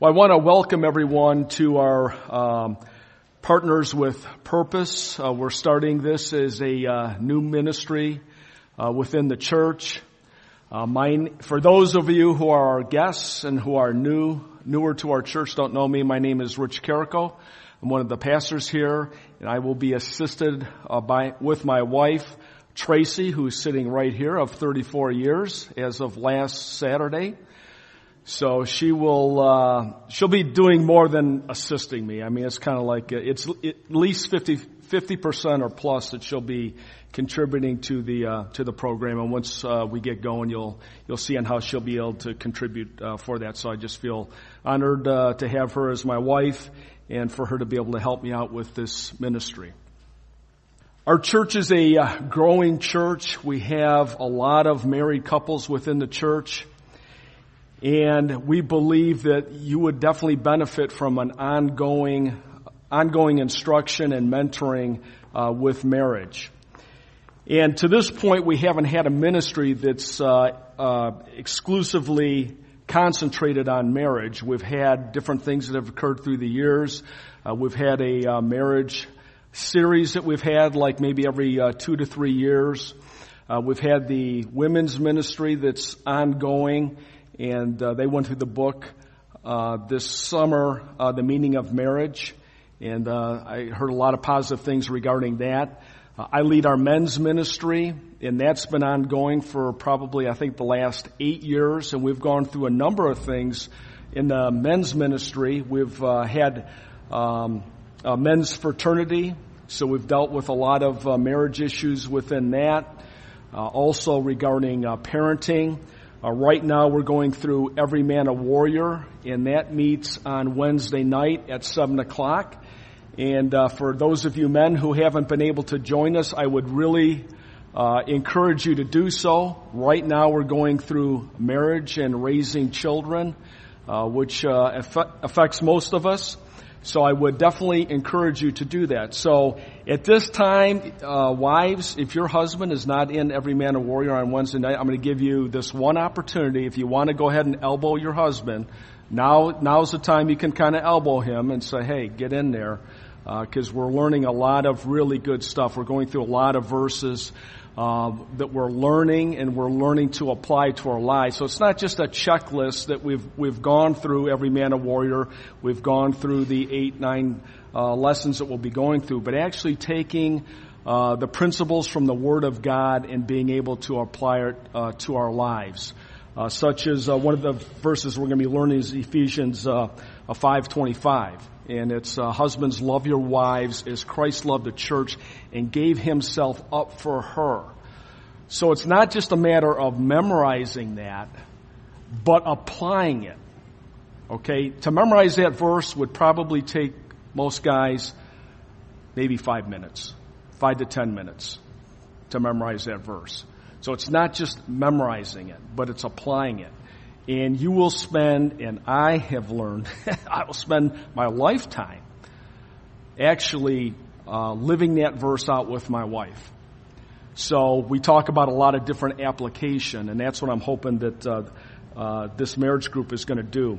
Well, I want to welcome everyone to our um, Partners with Purpose. Uh, we're starting this as a uh, new ministry uh, within the church. Uh, for those of you who are our guests and who are new, newer to our church, don't know me, my name is Rich Carrico. I'm one of the pastors here, and I will be assisted uh, by with my wife Tracy, who's sitting right here, of 34 years as of last Saturday. So she will, uh, she'll be doing more than assisting me. I mean, it's kind of like, uh, it's at least 50, percent or plus that she'll be contributing to the, uh, to the program. And once, uh, we get going, you'll, you'll see on how she'll be able to contribute, uh, for that. So I just feel honored, uh, to have her as my wife and for her to be able to help me out with this ministry. Our church is a growing church. We have a lot of married couples within the church. And we believe that you would definitely benefit from an ongoing, ongoing instruction and mentoring uh, with marriage. And to this point, we haven't had a ministry that's uh, uh, exclusively concentrated on marriage. We've had different things that have occurred through the years. Uh, we've had a uh, marriage series that we've had, like maybe every uh, two to three years. we've had the women's ministry that's ongoing and uh, they went through the book uh, this summer, uh, The Meaning of Marriage, and uh, I heard a lot of positive things regarding that. Uh, I lead our men's ministry, and that's been ongoing for probably, I think, the last eight years, and we've gone through a number of things in the men's ministry. We've uh, had um, men's fraternity, so we've dealt with a lot of marriage issues within that. also regarding parenting. Uh, right now we're going through Every Man a Warrior, and that meets on Wednesday night at 7 o'clock. And uh, for those of you men who haven't been able to join us, I would really uh, encourage you to do so. Right now we're going through marriage and raising children, uh, which uh, affects most of us. So I would definitely encourage you to do that. So at this time, uh, wives, if your husband is not in Every Man a Warrior on Wednesday night, I'm going to give you this one opportunity. If you want to go ahead and elbow your husband, now now's the time you can kind of elbow him and say, "Hey, get in there," because uh, we're learning a lot of really good stuff. We're going through a lot of verses uh, that we're learning and we're learning to apply to our lives. So it's not just a checklist that we've we've gone through every man a warrior. We've gone through the eight nine uh, lessons that we'll be going through, but actually taking uh, the principles from the Word of God and being able to apply it uh, to our lives. Uh, such as uh, one of the verses we're going to be learning is Ephesians five twenty five and it's uh, husbands love your wives as Christ loved the church and gave himself up for her. So it's not just a matter of memorizing that, but applying it. Okay, to memorize that verse would probably take most guys maybe five minutes, five to ten minutes to memorize that verse. So it's not just memorizing it, but it's applying it and you will spend, and I have learned, I will spend my lifetime actually uh, living that verse out with my wife. So we talk about a lot of different application, and that's what I'm hoping that uh, uh, this marriage group is going to do.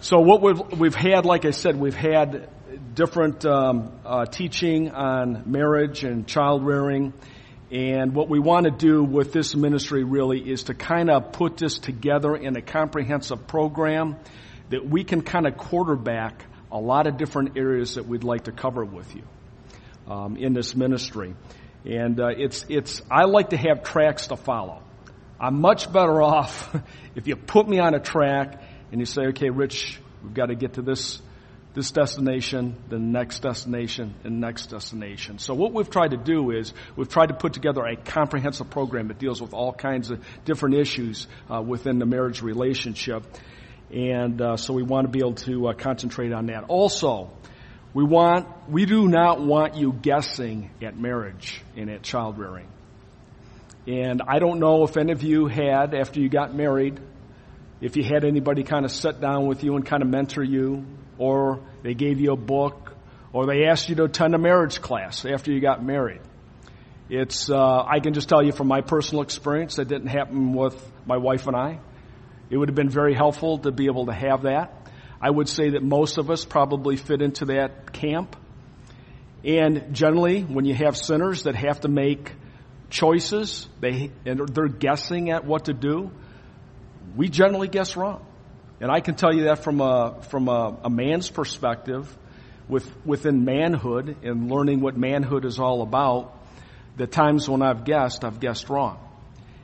So what we've we've had, like I said, we've had different um, uh, teaching on marriage and child rearing and what we want to do with this ministry really is to kind of put this together in a comprehensive program that we can kind of quarterback a lot of different areas that we'd like to cover with you um, in this ministry. And uh, it's it's I like to have tracks to follow. I'm much better off if you put me on a track and you say, okay, Rich, we've got to get to this this destination, the next destination, and next destination. So what we've tried to do is we've tried to put together a comprehensive program that deals with all kinds of different issues uh, within the marriage relationship. And uh, so we want to be able to uh, concentrate on that. Also, we want, we do not want you guessing at marriage and at child rearing. And I don't know if any of you had, after you got married, if you had anybody kind of sit down with you and kind of mentor you or they gave you a book, or they asked you to attend a marriage class after you got married. It's, uh, I can just tell you from my personal experience, that didn't happen with my wife and I. It would have been very helpful to be able to have that. I would say that most of us probably fit into that camp. And generally, when you have sinners that have to make choices, they, and they're guessing at what to do, we generally guess wrong. And I can tell you that from a, from a, a man's perspective, with, within manhood and learning what manhood is all about, the times when I've guessed, I've guessed wrong.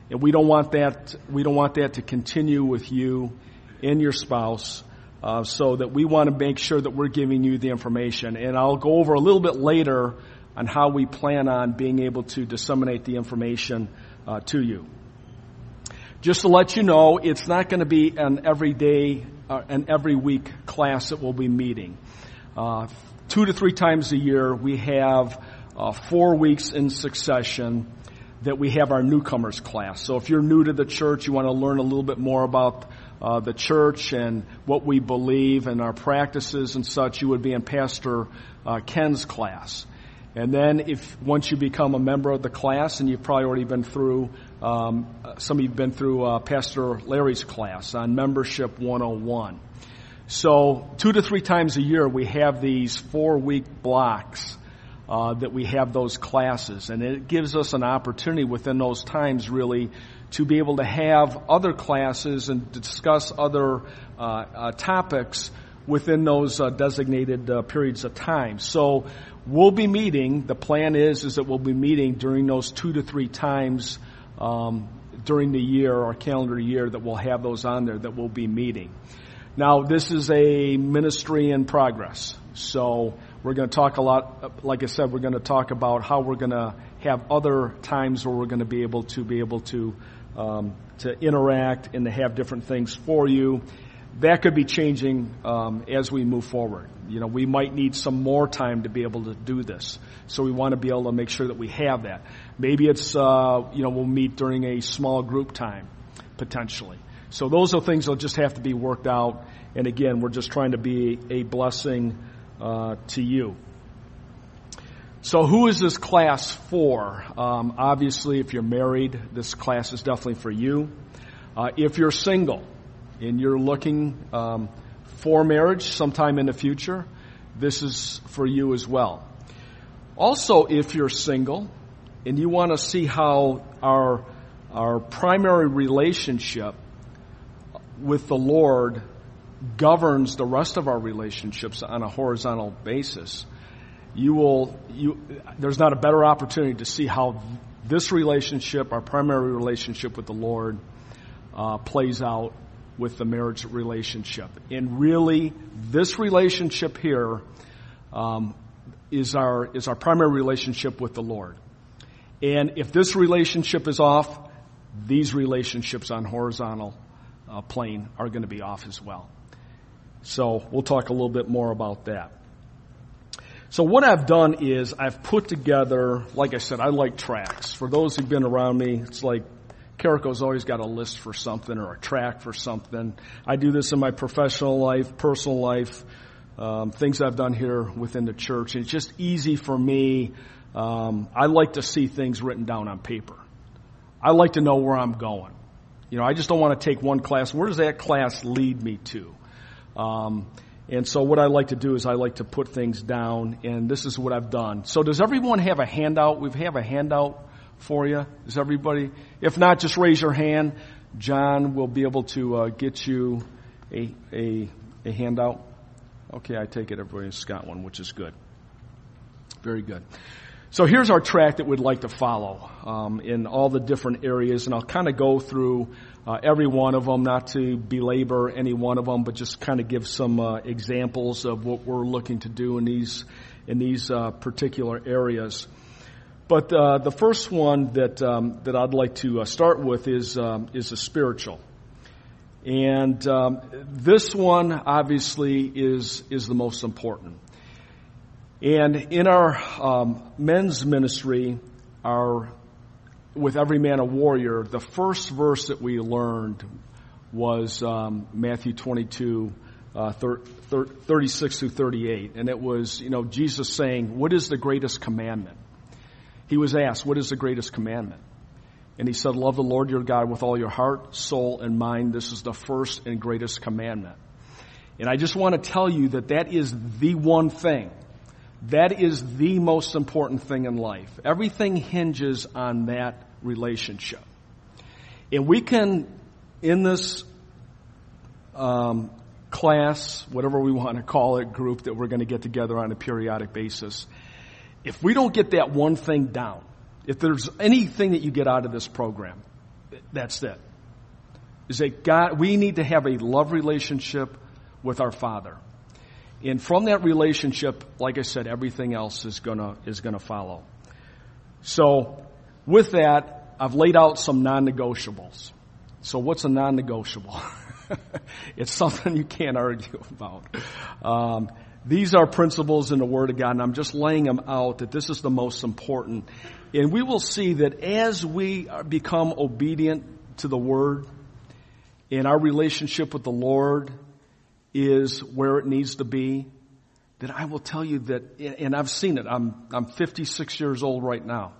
And we don't want that, we don't want that to continue with you and your spouse, uh, so that we want to make sure that we're giving you the information. And I'll go over a little bit later on how we plan on being able to disseminate the information uh, to you. Just to let you know, it's not going to be an everyday, uh, an every week class that we'll be meeting. Uh, two to three times a year, we have uh, four weeks in succession that we have our newcomers class. So if you're new to the church, you want to learn a little bit more about uh, the church and what we believe and our practices and such, you would be in Pastor uh, Ken's class. And then if once you become a member of the class, and you've probably already been through, um, some of you've been through uh, Pastor Larry's class on Membership 101. So two to three times a year, we have these four week blocks uh, that we have those classes, and it gives us an opportunity within those times, really, to be able to have other classes and discuss other uh, uh, topics within those uh, designated uh, periods of time. So we'll be meeting. The plan is is that we'll be meeting during those two to three times um, during the year or calendar year that we'll have those on there that we'll be meeting. Now, this is a ministry in progress. So we're going to talk a lot, like I said, we're going to talk about how we're going to have other times where we're going to be able to be able to, um, to interact and to have different things for you. That could be changing um, as we move forward. You know, we might need some more time to be able to do this. So we want to be able to make sure that we have that. Maybe it's, uh, you know, we'll meet during a small group time, potentially. So those are things that just have to be worked out. And again, we're just trying to be a blessing uh, to you. So who is this class for? Um, obviously, if you're married, this class is definitely for you. Uh, if you're single and you're looking um, for marriage sometime in the future, this is for you as well. Also, if you're single and you want to see how our our primary relationship with the Lord governs the rest of our relationships on a horizontal basis, you will, you, there's not a better opportunity to see how this relationship, our primary relationship with the Lord, uh, plays out with the marriage relationship. And really, this relationship here um, is our is our primary relationship with the Lord. And if this relationship is off, these relationships on horizontal uh, plane are going to be off as well. So we'll talk a little bit more about that. So what I've done is I've put together, like I said, I like tracks. For those who've been around me, it's like Carrico's always got a list for something or a track for something. I do this in my professional life, personal life, um, things I've done here within the church. It's just easy for me. Um, I like to see things written down on paper. I like to know where I'm going. You know, I just don't want to take one class. Where does that class lead me to? Um, and so what I like to do is I like to put things down, and this is what I've done. So does everyone have a handout? We have a handout for you. Does everybody? If not, just raise your hand. John will be able to uh, get you a, a, a handout. Okay, I take it everybody's got one, which is good. Very good. So here's our track that we'd like to follow um, in all the different areas, and I'll kind of go through uh, every one of them, not to belabor any one of them, but just kind of give some uh, examples of what we're looking to do in these in these uh, particular areas. But uh, the first one that um, that I'd like to uh, start with is um, is a spiritual, and um, this one obviously is is the most important. And in our um, men's ministry, our with every man a warrior, the first verse that we learned was um, Matthew 22, uh, thir- thir- 36 through 38. And it was, you know, Jesus saying, What is the greatest commandment? He was asked, What is the greatest commandment? And he said, Love the Lord your God with all your heart, soul, and mind. This is the first and greatest commandment. And I just want to tell you that that is the one thing. That is the most important thing in life. Everything hinges on that relationship. And we can, in this um, class, whatever we want to call it, group that we're going to get together on a periodic basis, if we don't get that one thing down, if there's anything that you get out of this program, that's it. Is that God, we need to have a love relationship with our Father. And from that relationship, like I said, everything else is gonna, is gonna follow. So, with that, I've laid out some non-negotiables. So what's a non-negotiable? it's something you can't argue about. Um, these are principles in the Word of God, and I'm just laying them out that this is the most important. And we will see that as we become obedient to the Word, in our relationship with the Lord is where it needs to be, then I will tell you that, and I've seen it. I'm, I'm 56 years old right now.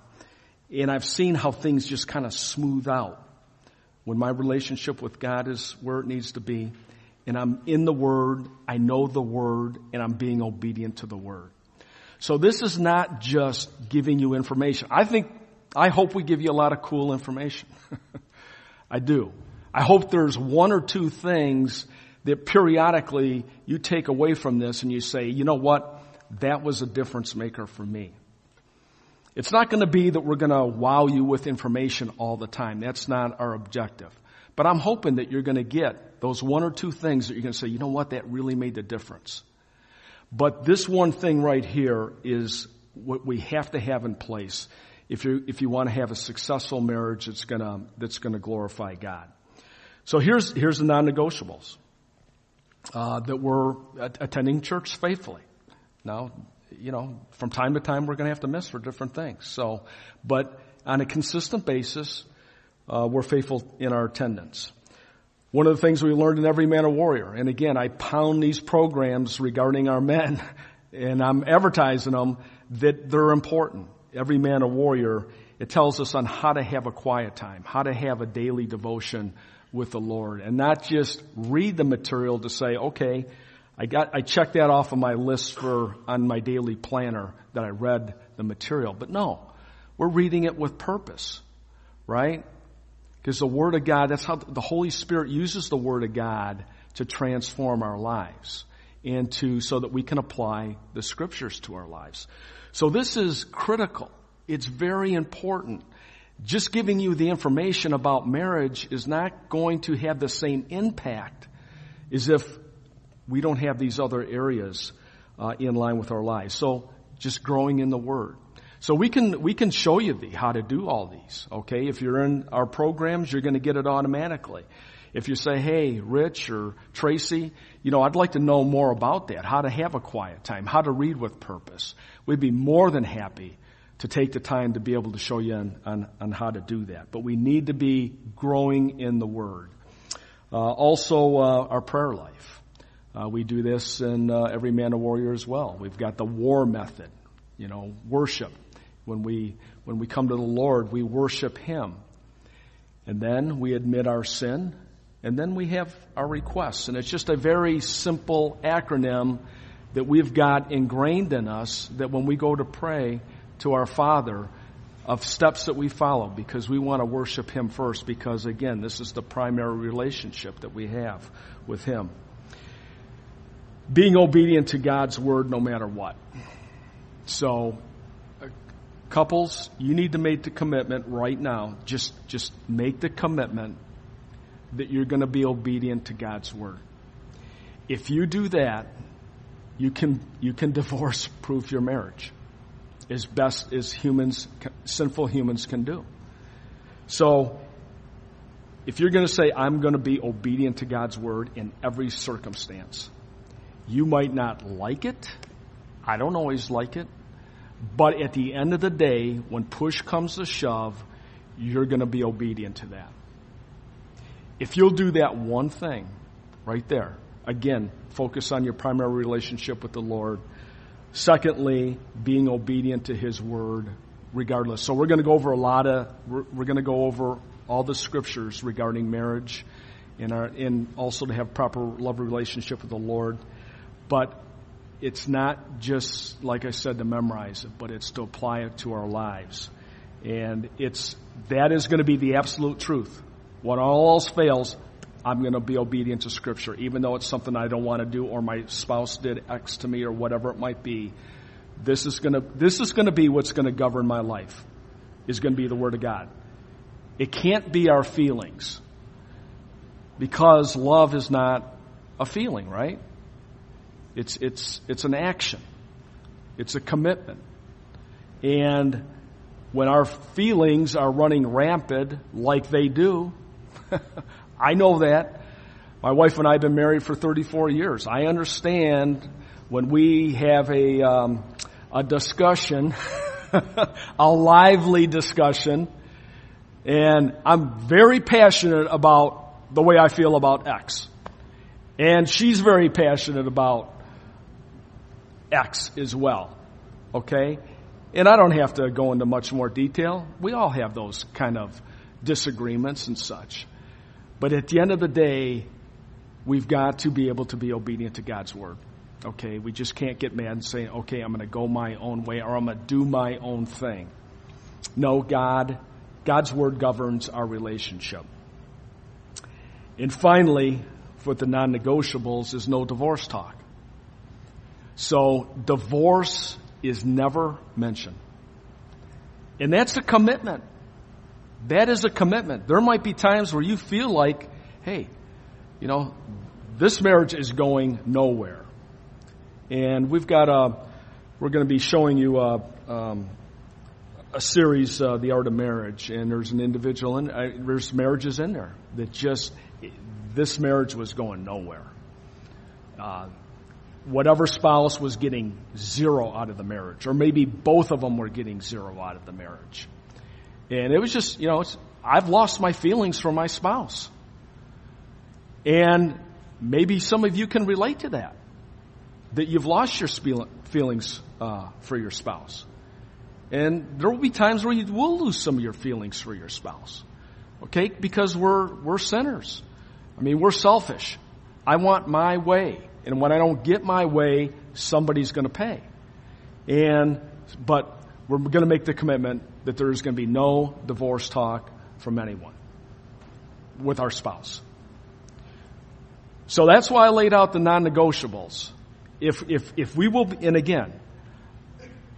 And I've seen how things just kind of smooth out when my relationship with God is where it needs to be. And I'm in the Word, I know the Word, and I'm being obedient to the Word. So this is not just giving you information. I think, I hope we give you a lot of cool information. I do. I hope there's one or two things that periodically you take away from this and you say, you know what? That was a difference maker for me. It's not going to be that we're going to wow you with information all the time. That's not our objective. But I'm hoping that you're going to get those one or two things that you're going to say, you know what? That really made the difference. But this one thing right here is what we have to have in place if you if you want to have a successful marriage that's going to that's going to glorify God. So here's here's the non-negotiables uh, that we're attending church faithfully. Now, you know, from time to time we're going to have to miss for different things. So, but on a consistent basis, uh, we're faithful in our attendance. One of the things we learned in Every Man a Warrior, and again, I pound these programs regarding our men, and I'm advertising them that they're important. Every Man a Warrior, it tells us on how to have a quiet time, how to have a daily devotion with the Lord, and not just read the material to say, okay, I got, I checked that off of my list for, on my daily planner that I read the material. But no, we're reading it with purpose, right? Because the Word of God, that's how the Holy Spirit uses the Word of God to transform our lives and to, so that we can apply the Scriptures to our lives. So this is critical. It's very important. Just giving you the information about marriage is not going to have the same impact as if we don't have these other areas uh, in line with our lives. So just growing in the Word. So we can we can show you the, how to do all these. Okay, if you're in our programs, you're going to get it automatically. If you say, "Hey, Rich or Tracy, you know, I'd like to know more about that. How to have a quiet time, how to read with purpose," we'd be more than happy to take the time to be able to show you on, on, on how to do that. But we need to be growing in the Word. Uh, also, uh, our prayer life. Uh, we do this in uh, every man a warrior as well. We've got the war method, you know, worship. When we when we come to the Lord, we worship Him, and then we admit our sin, and then we have our requests. And it's just a very simple acronym that we've got ingrained in us. That when we go to pray to our Father, of steps that we follow because we want to worship Him first because again, this is the primary relationship that we have with Him being obedient to God's word no matter what. So, uh, couples, you need to make the commitment right now. Just, just make the commitment that you're going to be obedient to God's word. If you do that, you can, you can divorce proof your marriage as best as humans, sinful humans can do. So, if you're going to say, I'm going to be obedient to God's word in every circumstance, you might not like it. I don't always like it. But at the end of the day, when push comes to shove, you're going to be obedient to that. If you'll do that one thing right there, again, focus on your primary relationship with the Lord. Secondly, being obedient to His Word regardless. So we're going to go over a lot of, we're, we're going to go over all the scriptures regarding marriage and, our, and also to have proper love relationship with the Lord. But it's not just, like I said, to memorize it, but it's to apply it to our lives. And it's, that is going to be the absolute truth. When all else fails, I'm going to be obedient to scripture, even though it's something I don't want to do or my spouse did X to me or whatever it might be. This is going to, this is going to be what's going to govern my life, is going to be the Word of God. It can't be our feelings. Because love is not a feeling, right? It's, it's, it's an action. It's a commitment. And when our feelings are running rampant like they do, I know that. My wife and I have been married for 34 years. I understand when we have a, um, a discussion, a lively discussion, and I'm very passionate about the way I feel about X. And she's very passionate about X as well. Okay? And I don't have to go into much more detail. We all have those kind of disagreements and such. But at the end of the day, we've got to be able to be obedient to God's word. Okay? We just can't get mad and say, okay, I'm going to go my own way or I'm going to do my own thing. No, God, God's word governs our relationship. And finally, for the non-negotiables is no divorce talk. So divorce is never mentioned. And that's a commitment. That is a commitment. There might be times where you feel like, hey, you know, this marriage is going nowhere. And we've got a, we're going to be showing you a, um, a series, uh, The Art of Marriage, and there's an individual and uh, there's marriages in there that just, this marriage was going nowhere. Uh, whatever spouse was getting zero out of the marriage, or maybe both of them were getting zero out of the marriage. And it was just, you know, I've lost my feelings for my spouse. And maybe some of you can relate to that. That you've lost your feelings uh, for your spouse. And there will be times where you will lose some of your feelings for your spouse. Okay? Because we're, we're sinners. I mean, we're selfish. I want my way. And when I don't get my way, somebody's going to pay. And, but we're going to make the commitment that there is going to be no divorce talk from anyone with our spouse. So that's why I laid out the non-negotiables. If, if, if we will, and again,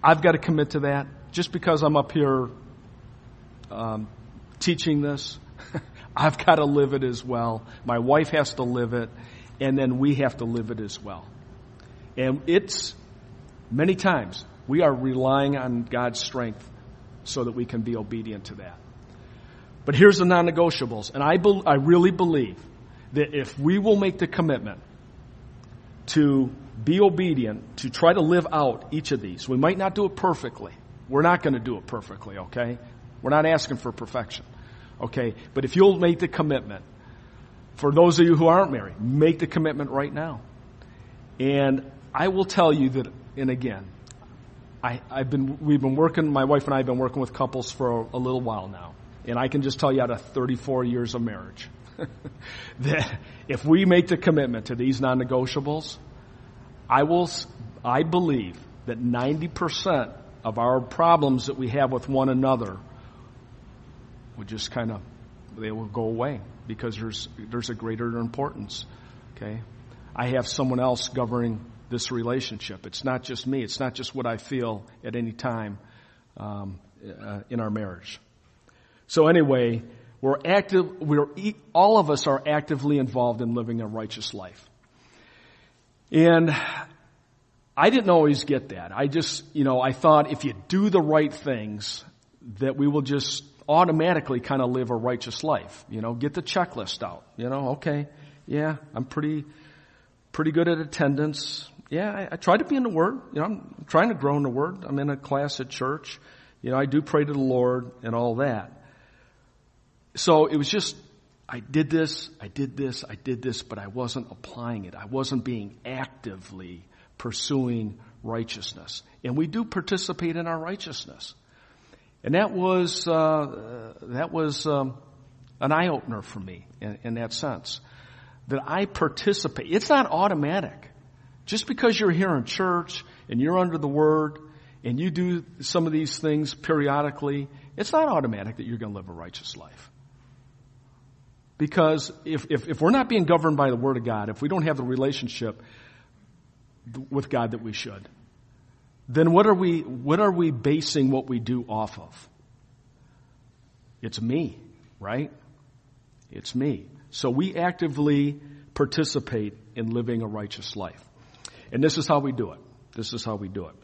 I've got to commit to that just because I'm up here um, teaching this. I've got to live it as well. My wife has to live it, and then we have to live it as well. And it's many times we are relying on God's strength so that we can be obedient to that. But here's the non-negotiables. And I, be, I really believe that if we will make the commitment to be obedient, to try to live out each of these, we might not do it perfectly. We're not going to do it perfectly, okay? We're not asking for perfection, okay? But if you'll make the commitment, for those of you who aren't married, make the commitment right now. And I will tell you that, and again, I, have been, we've been working, my wife and I have been working with couples for a, a little while now. And I can just tell you out of 34 years of marriage that if we make the commitment to these non-negotiables, I will, I believe that 90% of our problems that we have with one another would just kind of, they will go away because there's, there's a greater importance. Okay. I have someone else governing this relationship. It's not just me. It's not just what I feel at any time um, uh, in our marriage. So anyway, we're active. We're all of us are actively involved in living a righteous life, and I didn't always get that. I just, you know, I thought if you do the right things, that we will just automatically kind of live a righteous life. You know, get the checklist out. You know, okay, yeah, I'm pretty, pretty good at attendance yeah, I, I, try to be in the Word. You know, I'm trying to grow in the Word. I'm in a class at church. You know, I do pray to the Lord and all that. So it was just, I did this, I did this, I did this, but I wasn't applying it. I wasn't being actively pursuing righteousness. And we do participate in our righteousness. And that was, uh, that was, um, an eye opener for me in, in that sense. that I participate. It's not automatic. Just because you're here in church and you're under the word and you do some of these things periodically, it's not automatic that you're going to live a righteous life. Because if, if, if we're not being governed by the Word of God, if we don't have the relationship with God that we should, then what are we, what are we basing what we do off of? It's me, right? It's me. So we actively participate in living a righteous life. And this is how we do it. This is how we do it.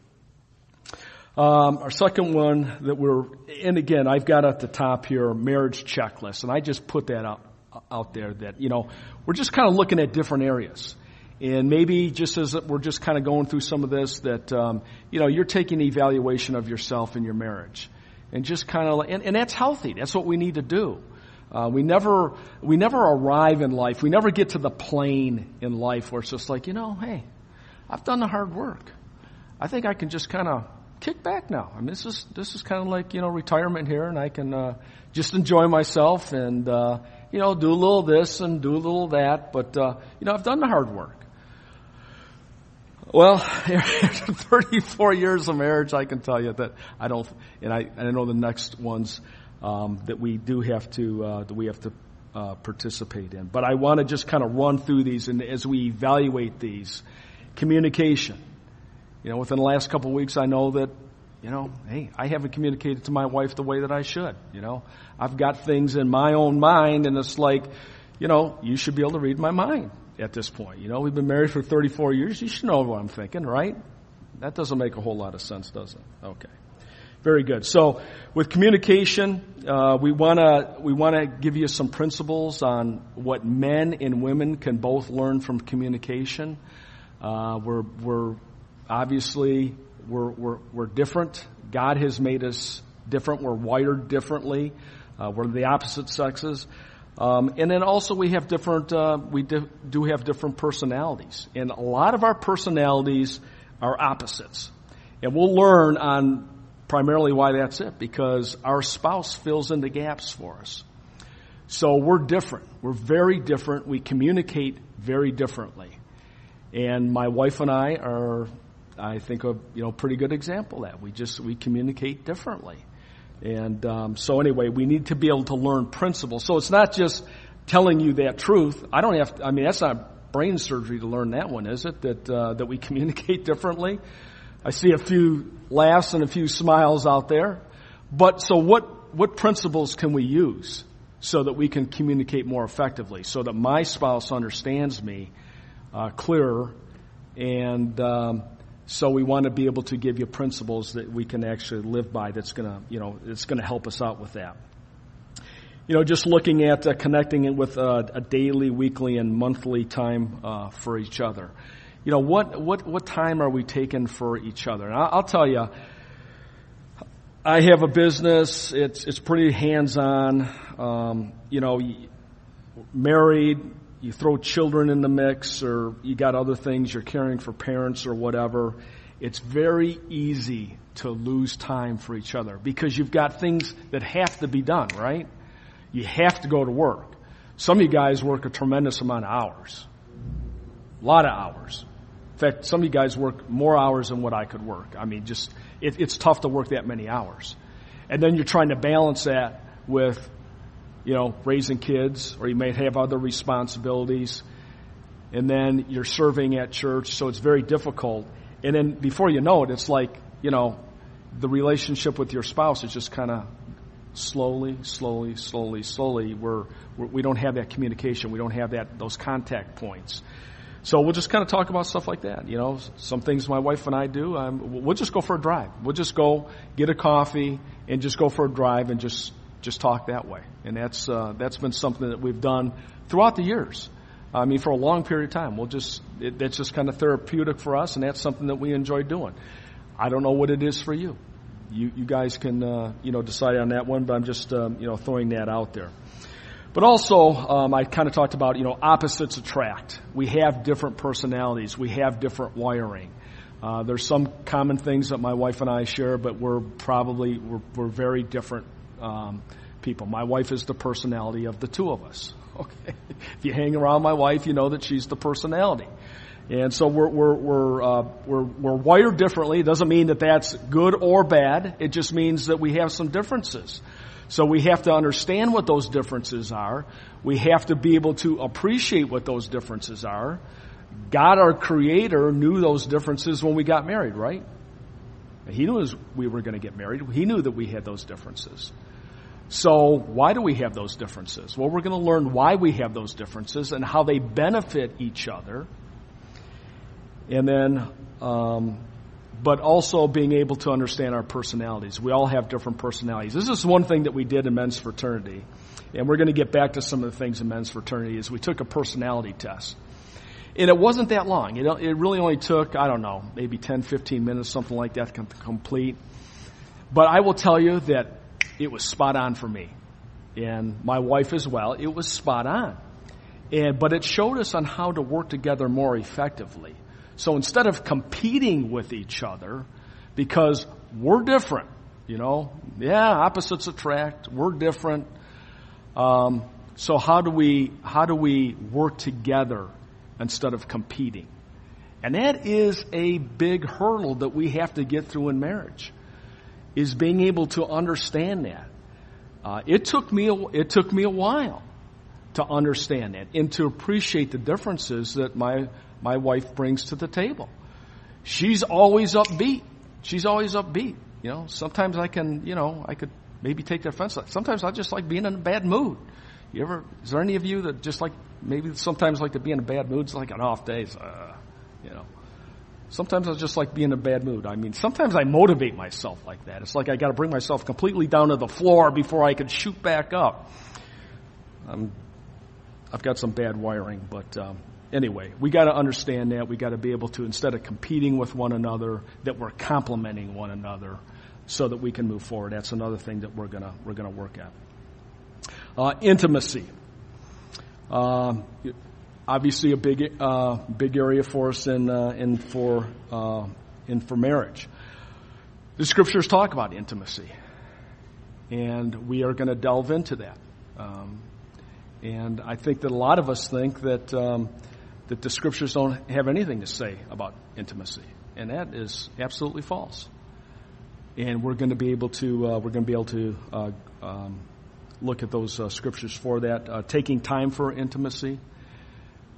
Um, our second one that we're, and again, I've got at the top here marriage checklist, and I just put that out out there that you know we're just kind of looking at different areas, and maybe just as we're just kind of going through some of this, that um, you know you're taking evaluation of yourself and your marriage, and just kind of, and, and that's healthy. That's what we need to do. Uh, we never we never arrive in life. We never get to the plane in life where it's just like you know, hey, I've done the hard work. I think I can just kind of kick back now. I mean, this is this is kind of like you know retirement here, and I can uh, just enjoy myself and uh, you know do a little this and do a little that. But uh, you know, I've done the hard work. Well, after 34 years of marriage, I can tell you that I don't, and I, and I know the next ones um, that we do have to uh, that we have to uh, participate in. But I want to just kind of run through these, and as we evaluate these, communication you know, within the last couple of weeks, I know that, you know, hey, I haven't communicated to my wife the way that I should. You know, I've got things in my own mind, and it's like, you know, you should be able to read my mind at this point. You know, we've been married for 34 years. You should know what I'm thinking, right? That doesn't make a whole lot of sense, does it? Okay. Very good. So, with communication, uh, we want to we want to give you some principles on what men and women can both learn from communication. Uh, we're we're Obviously, we're, we're, we're different. God has made us different. We're wired differently. Uh, we're the opposite sexes. Um, and then also we have different, uh, we do, do have different personalities. And a lot of our personalities are opposites. And we'll learn on primarily why that's it, because our spouse fills in the gaps for us. So we're different. We're very different. We communicate very differently. And my wife and I are I think a you know pretty good example that we just we communicate differently, and um, so anyway we need to be able to learn principles. So it's not just telling you that truth. I don't have. To, I mean that's not brain surgery to learn that one, is it? That uh, that we communicate differently. I see a few laughs and a few smiles out there, but so what? What principles can we use so that we can communicate more effectively, so that my spouse understands me uh, clearer and um, so we want to be able to give you principles that we can actually live by that's going to, you know, it's going to help us out with that. You know, just looking at uh, connecting it with uh, a daily, weekly, and monthly time uh, for each other. You know, what, what, what time are we taking for each other? And I'll, I'll tell you, I have a business. It's, it's pretty hands-on. Um, you know, married, you throw children in the mix or you got other things you're caring for parents or whatever, it's very easy to lose time for each other because you've got things that have to be done, right? You have to go to work. Some of you guys work a tremendous amount of hours. A lot of hours. In fact, some of you guys work more hours than what I could work. I mean, just, it, it's tough to work that many hours. And then you're trying to balance that with you know, raising kids, or you may have other responsibilities, and then you're serving at church, so it's very difficult. And then before you know it, it's like, you know, the relationship with your spouse is just kind of slowly, slowly, slowly, slowly. We're, we're, we don't have that communication. We don't have that those contact points. So we'll just kind of talk about stuff like that. You know, some things my wife and I do. We'll just go for a drive. We'll just go get a coffee and just go for a drive and just just talk that way. And that's, uh, that's been something that we've done throughout the years. I mean, for a long period of time. We'll just, it, that's just kind of therapeutic for us, and that's something that we enjoy doing. I don't know what it is for you. You, you guys can, uh, you know, decide on that one, but I'm just, um, you know, throwing that out there. But also, um, I kind of talked about, you know, opposites attract. We have different personalities. We have different wiring. Uh, there's some common things that my wife and I share, but we're probably, we're, we're very different um, people. My wife is the personality of the two of us. Okay. If you hang around my wife, you know that she's the personality. And so we're, we're, we're, uh, we're, we're wired differently. It doesn't mean that that's good or bad. It just means that we have some differences. So we have to understand what those differences are. We have to be able to appreciate what those differences are. God, our creator, knew those differences when we got married, right? He knew we were going to get married. He knew that we had those differences. So why do we have those differences? Well, we're going to learn why we have those differences and how they benefit each other. And then, um, but also being able to understand our personalities. We all have different personalities. This is one thing that we did in men's fraternity. And we're going to get back to some of the things in men's fraternity is we took a personality test. And it wasn't that long. It, it really only took, I don't know, maybe 10, 15 minutes, something like that to complete. But I will tell you that it was spot on for me. And my wife as well. It was spot on. And, but it showed us on how to work together more effectively. So instead of competing with each other, because we're different, you know, yeah, opposites attract, we're different. Um, so how do we, how do we work together instead of competing? And that is a big hurdle that we have to get through in marriage is being able to understand that. Uh, it took me a, it took me a while to understand that and to appreciate the differences that my my wife brings to the table. She's always upbeat. She's always upbeat. You know, sometimes I can, you know, I could maybe take the offense. Sometimes I just like being in a bad mood. You ever? Is there any of you that just like maybe sometimes like to be in a bad mood? It's like an off day. Uh, you know. Sometimes I just like being in a bad mood. I mean, sometimes I motivate myself like that. It's like I got to bring myself completely down to the floor before I can shoot back up. I'm, I've got some bad wiring, but um, anyway, we got to understand that. We got to be able to, instead of competing with one another, that we're complementing one another, so that we can move forward. That's another thing that we're gonna we're gonna work at. Uh, intimacy. Uh, obviously a big uh, big area for us in uh, in for uh, in for marriage. The scriptures talk about intimacy, and we are going to delve into that. Um, and I think that a lot of us think that um, that the scriptures don't have anything to say about intimacy, and that is absolutely false. And we're going to be able to uh, we're going to be able to um, look at those uh, scriptures for that. taking time for intimacy.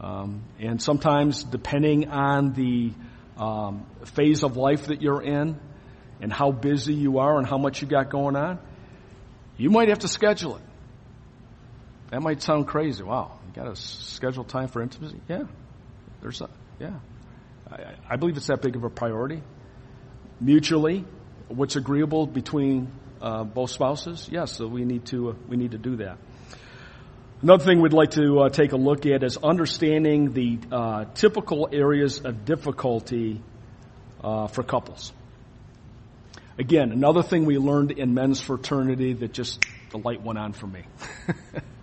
Um, and sometimes, depending on the um, phase of life that you're in and how busy you are and how much you got going on, you might have to schedule it. That might sound crazy. Wow, you got to schedule time for intimacy? Yeah, there's a yeah. I, I believe it's that big of a priority. Mutually, what's agreeable between uh, both spouses? Yes, so we need to uh, we need to do that. Another thing we'd like to uh, take a look at is understanding the uh, typical areas of difficulty uh, for couples. Again, another thing we learned in men's fraternity that just the light went on for me.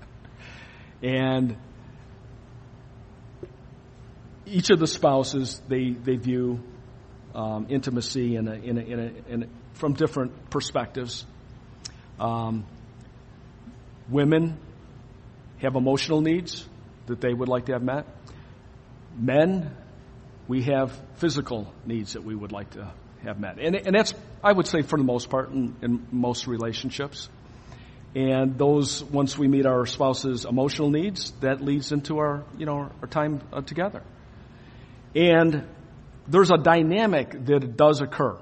and each of the spouses they they view um, intimacy in a, in a, in a, in a, from different perspectives. Um, women have emotional needs that they would like to have met. Men, we have physical needs that we would like to have met. And, and that's, I would say, for the most part, in, in most relationships. And those, once we meet our spouse's emotional needs, that leads into our, you know, our time uh, together. And there's a dynamic that does occur.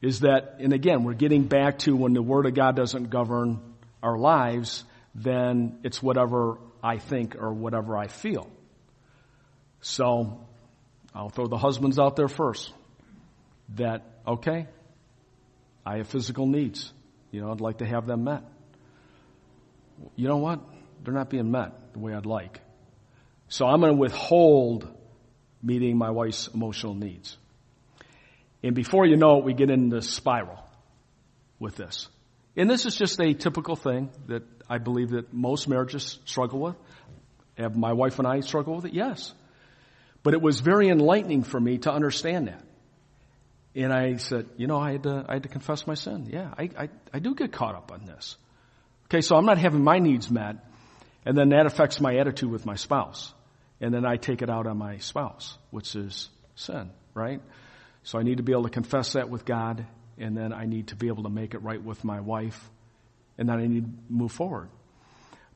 Is that, and again, we're getting back to when the Word of God doesn't govern our lives, then it's whatever I think or whatever I feel. So I'll throw the husbands out there first. That, okay, I have physical needs. You know, I'd like to have them met. You know what? They're not being met the way I'd like. So I'm going to withhold meeting my wife's emotional needs. And before you know it, we get into spiral with this. And this is just a typical thing that I believe that most marriages struggle with. Have my wife and I struggle with it? Yes. But it was very enlightening for me to understand that. And I said, you know, I had to, I had to confess my sin. Yeah, I, I, I do get caught up on this. Okay, so I'm not having my needs met. And then that affects my attitude with my spouse. And then I take it out on my spouse, which is sin, right? So I need to be able to confess that with God, and then I need to be able to make it right with my wife, and then I need to move forward.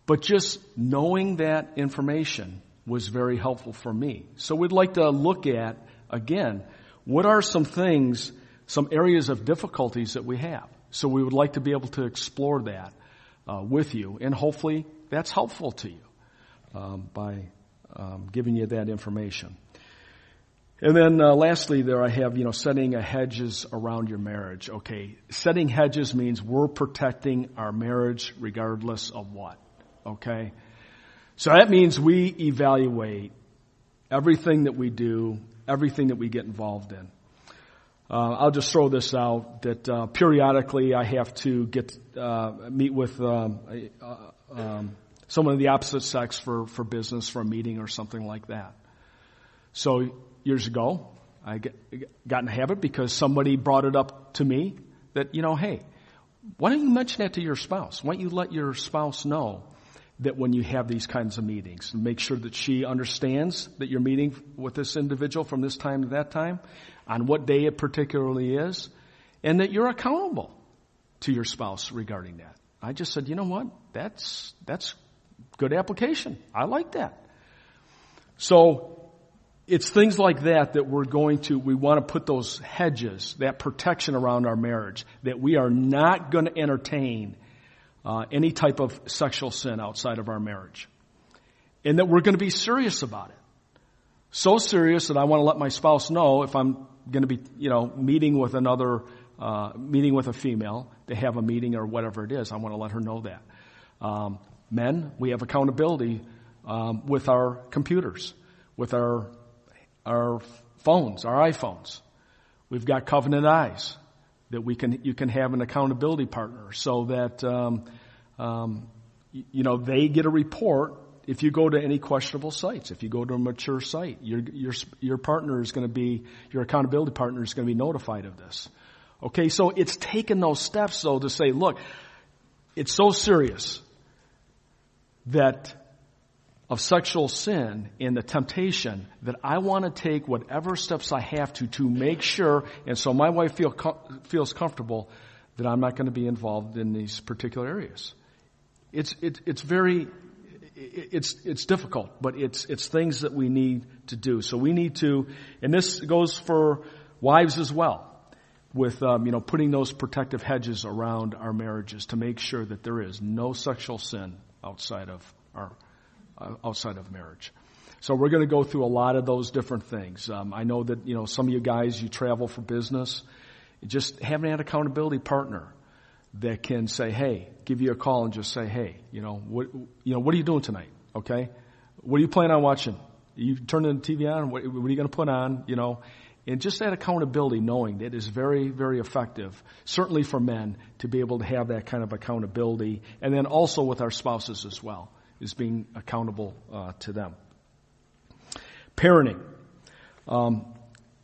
But just knowing that information was very helpful for me. So we'd like to look at, again, what are some things, some areas of difficulties that we have? So we would like to be able to explore that uh, with you, and hopefully that's helpful to you um, by um, giving you that information. And then uh, lastly, there I have you know setting a hedges around your marriage. Okay, setting hedges means we're protecting our marriage regardless of what. Okay, so that means we evaluate everything that we do, everything that we get involved in. Uh, I'll just throw this out that uh, periodically I have to get uh, meet with um, uh, um, someone of the opposite sex for for business for a meeting or something like that. So years ago, I got in the habit because somebody brought it up to me that you know, hey, why don't you mention that to your spouse? Why don't you let your spouse know that when you have these kinds of meetings, make sure that she understands that you're meeting with this individual from this time to that time, on what day it particularly is, and that you're accountable to your spouse regarding that. I just said, you know what? That's, that's good application. I like that. So, it's things like that that we're going to, we want to put those hedges, that protection around our marriage, that we are not going to entertain uh, any type of sexual sin outside of our marriage. And that we're going to be serious about it. So serious that I want to let my spouse know if I'm going to be, you know, meeting with another, uh, meeting with a female to have a meeting or whatever it is. I want to let her know that. Um, men, we have accountability um, with our computers, with our our phones, our iPhones. We've got covenant eyes that we can you can have an accountability partner so that um, um, you know they get a report if you go to any questionable sites if you go to a mature site your your your partner is going to be your accountability partner is going to be notified of this okay so it's taken those steps though to say look it's so serious that of sexual sin and the temptation that I want to take whatever steps I have to to make sure, and so my wife feel, feels comfortable that I'm not going to be involved in these particular areas. It's, it, it's very, it's, it's difficult, but it's, it's things that we need to do. So we need to, and this goes for wives as well, with, um, you know, putting those protective hedges around our marriages to make sure that there is no sexual sin outside of our outside of marriage. So we're going to go through a lot of those different things. Um, I know that you know some of you guys you travel for business. Just having an accountability partner that can say, "Hey," give you a call and just say, "Hey, you know what? You know what are you doing tonight? Okay, what are you planning on watching? You turn the TV on? What, what are you going to put on? You know." And just that accountability, knowing that is very, very effective, certainly for men, to be able to have that kind of accountability, and then also with our spouses as well is being accountable uh, to them. Parenting. Um,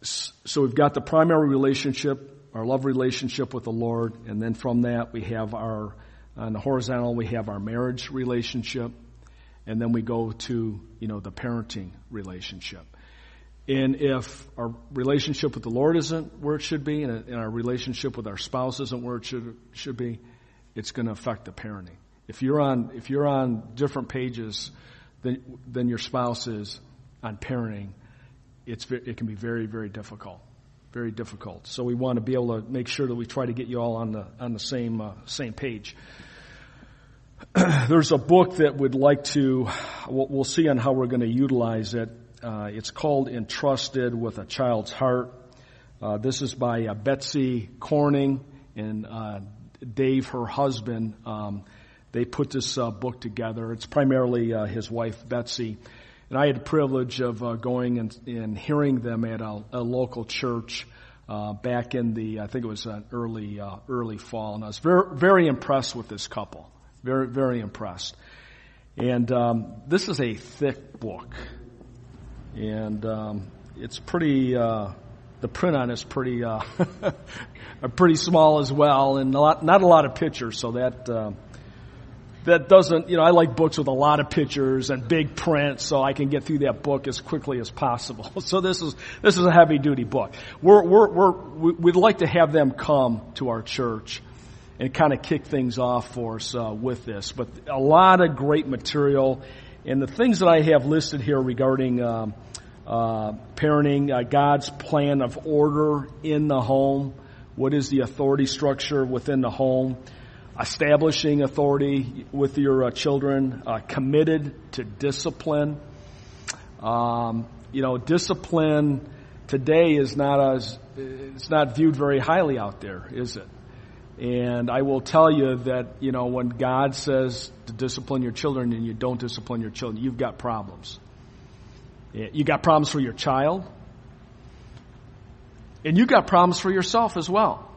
so we've got the primary relationship, our love relationship with the Lord, and then from that we have our, on the horizontal, we have our marriage relationship, and then we go to, you know, the parenting relationship. And if our relationship with the Lord isn't where it should be, and our relationship with our spouse isn't where it should, should be, it's going to affect the parenting. If you're on, if you're on different pages than, than your spouse is on parenting, it's, it can be very, very difficult. Very difficult. So we want to be able to make sure that we try to get you all on the, on the same, uh, same page. There's a book that would like to, we'll see on how we're going to utilize it. Uh, it's called Entrusted with a Child's Heart. Uh, this is by uh, Betsy Corning and uh, Dave, her husband. Um, they put this uh, book together. It's primarily uh, his wife, Betsy. And I had the privilege of uh, going and, and, hearing them at a, a local church uh, back in the, I think it was an early, uh, early fall. And I was very, very impressed with this couple. Very, very impressed. And um, this is a thick book. And um, it's pretty, uh, the print on it's pretty, pretty small as well, and a lot, not a lot of pictures, so that that doesn't, you know, I like books with a lot of pictures and big print so I can get through that book as quickly as possible. So this is, this is a heavy duty book. We're, we're, we're, we'd like to have them come to our church and kind of kick things off for us uh, with this. But a lot of great material. And the things that I have listed here regarding um, uh, parenting, uh, God's plan of order in the home, what is the authority structure within the home, establishing authority with your uh, children, uh, committed to discipline. Um, you know, discipline today is not as it's not viewed very highly out there, is it? And I will tell you that, you know, when God says to discipline your children and you don't discipline your children, you've got problems. You got problems for your child. And you got problems for yourself as well.